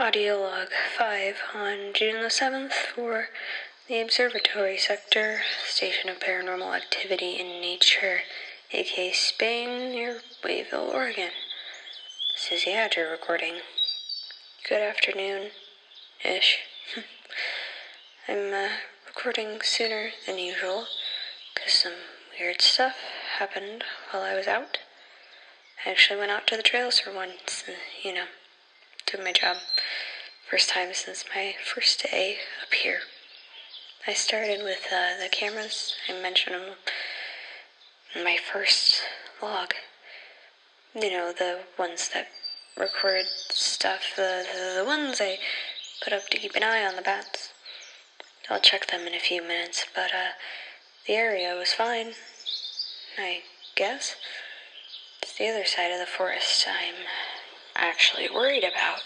Audio log 5 on June the 7th for the Observatory Sector, Station of Paranormal Activity in Nature, aka Spain, near Wayvil, Oregon. This is the Adger recording. Good afternoon ish. I'm uh, recording sooner than usual because some weird stuff happened while I was out. I actually went out to the trails for once, you know, doing my job. First time since my first day up here. I started with uh, the cameras. I mentioned them in my first log. You know, the ones that record stuff, the, the, the ones I put up to keep an eye on the bats. I'll check them in a few minutes, but uh, the area was fine, I guess. It's the other side of the forest I'm actually worried about.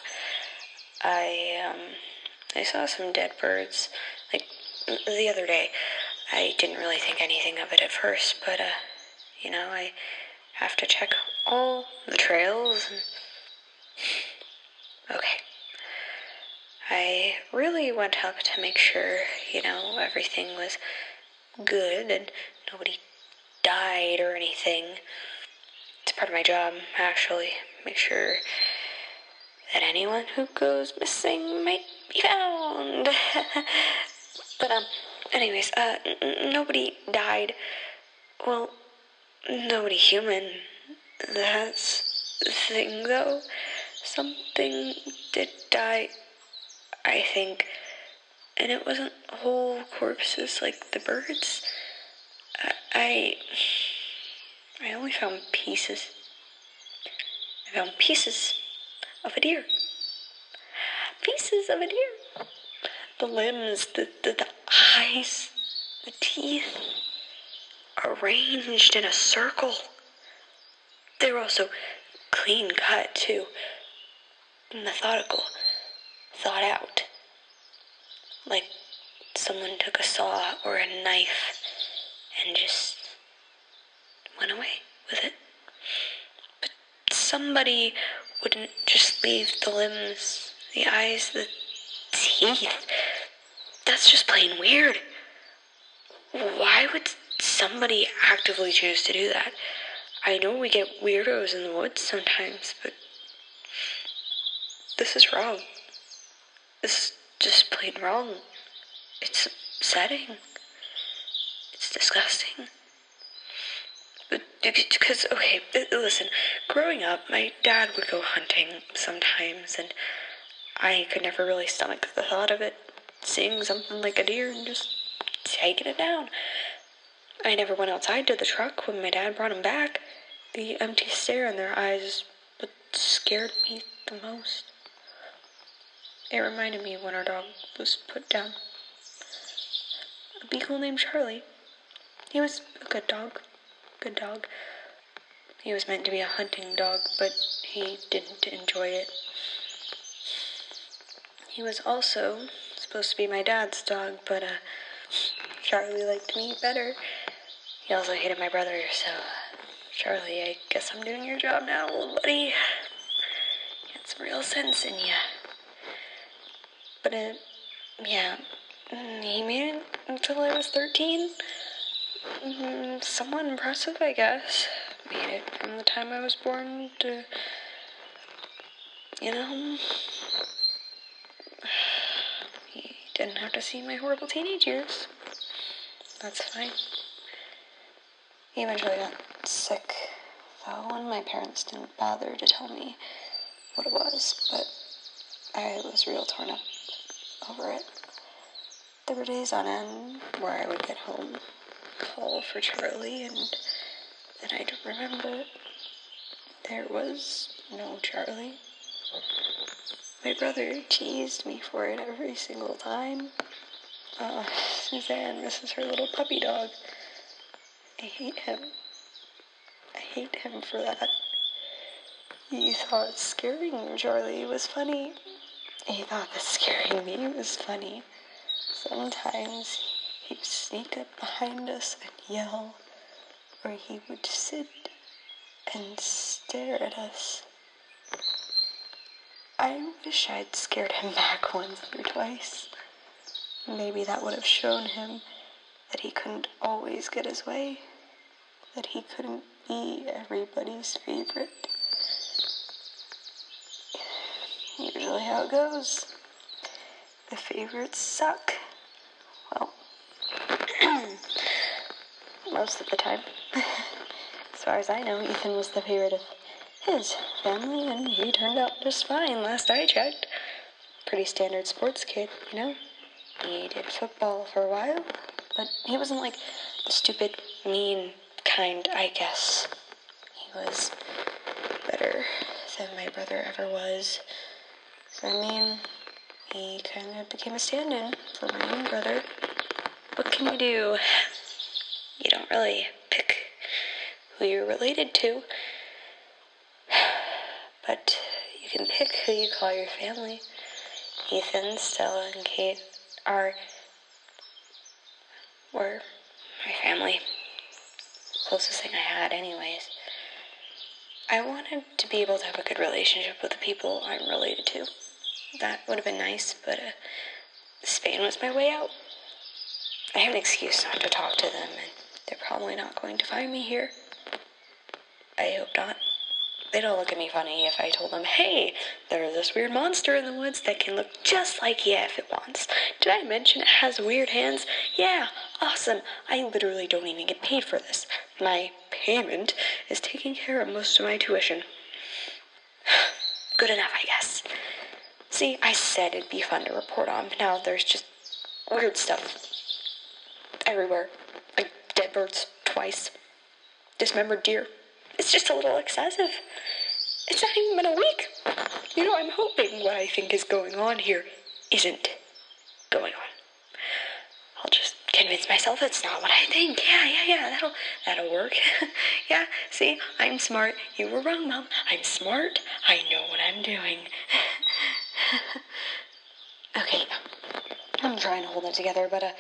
I um I saw some dead birds like the other day. I didn't really think anything of it at first, but uh you know, I have to check all the trails and okay. I really went up to make sure, you know, everything was good and nobody died or anything. It's part of my job, actually. Make sure that anyone who goes missing might be found. but, um, anyways, uh, n- nobody died. Well, nobody human. That's the thing, though. Something did die, I think. And it wasn't whole corpses like the birds. I. I only found pieces. I found pieces of a deer. Pieces of a deer. The limbs, the, the, the eyes, the teeth, arranged in a circle. They were also clean cut, too. Methodical, thought out. Like someone took a saw or a knife and just went away with it. But somebody wouldn't just leave the limbs, the eyes, the teeth. That's just plain weird. Why would somebody actively choose to do that? I know we get weirdos in the woods sometimes, but this is wrong. This is just plain wrong. It's upsetting. It's disgusting. Because okay, listen, growing up, my dad would go hunting sometimes, and I could never really stomach the thought of it, seeing something like a deer and just taking it down. I never went outside to the truck when my dad brought him back. The empty stare in their eyes what scared me the most. It reminded me when our dog was put down. A beagle named Charlie. He was a good dog. Good dog. He was meant to be a hunting dog, but he didn't enjoy it. He was also supposed to be my dad's dog, but uh, Charlie liked me better. He also hated my brother, so uh, Charlie, I guess I'm doing your job now, little buddy. Get some real sense in ya. But it, yeah, mm, he made it until I was 13. Mm, somewhat impressive, I guess. Made it from the time I was born to, you know, he didn't have to see my horrible teenage years. That's fine. He eventually got sick, though, and my parents didn't bother to tell me what it was, but I was real torn up over it. There were days on end where I would get home, call for Charlie, and then I'd remember there was no Charlie. My brother teased me for it every single time. Uh, Suzanne misses her little puppy dog. I hate him. I hate him for that. He thought scaring Charlie was funny. He thought that scaring me was funny. Sometimes he would sneak up behind us and yell, or he would sit and stare at us. I wish I'd scared him back once or twice. Maybe that would have shown him that he couldn't always get his way, that he couldn't be everybody's favorite. Usually how it goes. The favorites suck. Well, most of the time. as far as I know, Ethan was the favorite of his family, and he turned out just fine last I checked. Pretty standard sports kid, you know? He did football for a while, but he wasn't like the stupid, mean kind, I guess. He was better than my brother ever was. So, I mean, he kind of became a stand in for my own brother. What can you do? Don't really pick who you're related to, but you can pick who you call your family. Ethan, Stella, and Kate are were my family. Closest thing I had, anyways. I wanted to be able to have a good relationship with the people I'm related to. That would have been nice, but uh, Spain was my way out. I have an excuse not to talk to them, and they're probably not going to find me here. I hope not. They'd all look at me funny if I told them, hey, there's this weird monster in the woods that can look just like you if it wants. Did I mention it has weird hands? Yeah, awesome. I literally don't even get paid for this. My payment is taking care of most of my tuition. Good enough, I guess. See, I said it'd be fun to report on, but now there's just weird stuff everywhere. Birds twice, dismembered deer. It's just a little excessive. It's not even been a week. You know, I'm hoping what I think is going on here isn't going on. I'll just convince myself it's not what I think. Yeah, yeah, yeah, that'll that'll work. yeah, see, I'm smart. You were wrong, Mom. I'm smart. I know what I'm doing. okay, I'm trying to hold it together, but uh,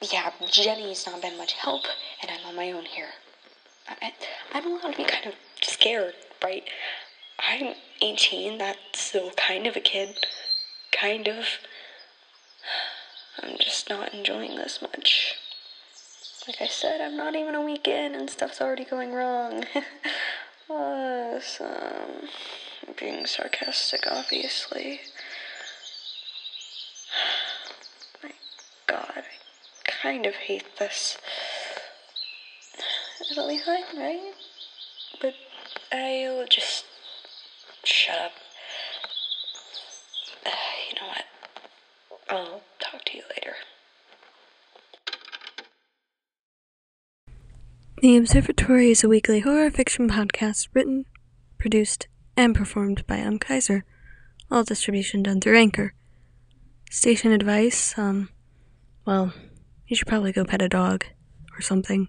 yeah, Jenny's not been much help, and I'm on my own here. I, I'm allowed to be kind of scared, right? I'm 18, that's still kind of a kid. Kind of. I'm just not enjoying this much. Like I said, I'm not even a week in and stuff's already going wrong. awesome. Being sarcastic, obviously. My god, I kind of hate this. It'll be fine, right? But I'll just shut up. Uh, you know what? I'll talk to you later. The Observatory is a weekly horror fiction podcast written, produced, and performed by Em Kaiser. All distribution done through Anchor. Station advice, um, well, you should probably go pet a dog or something.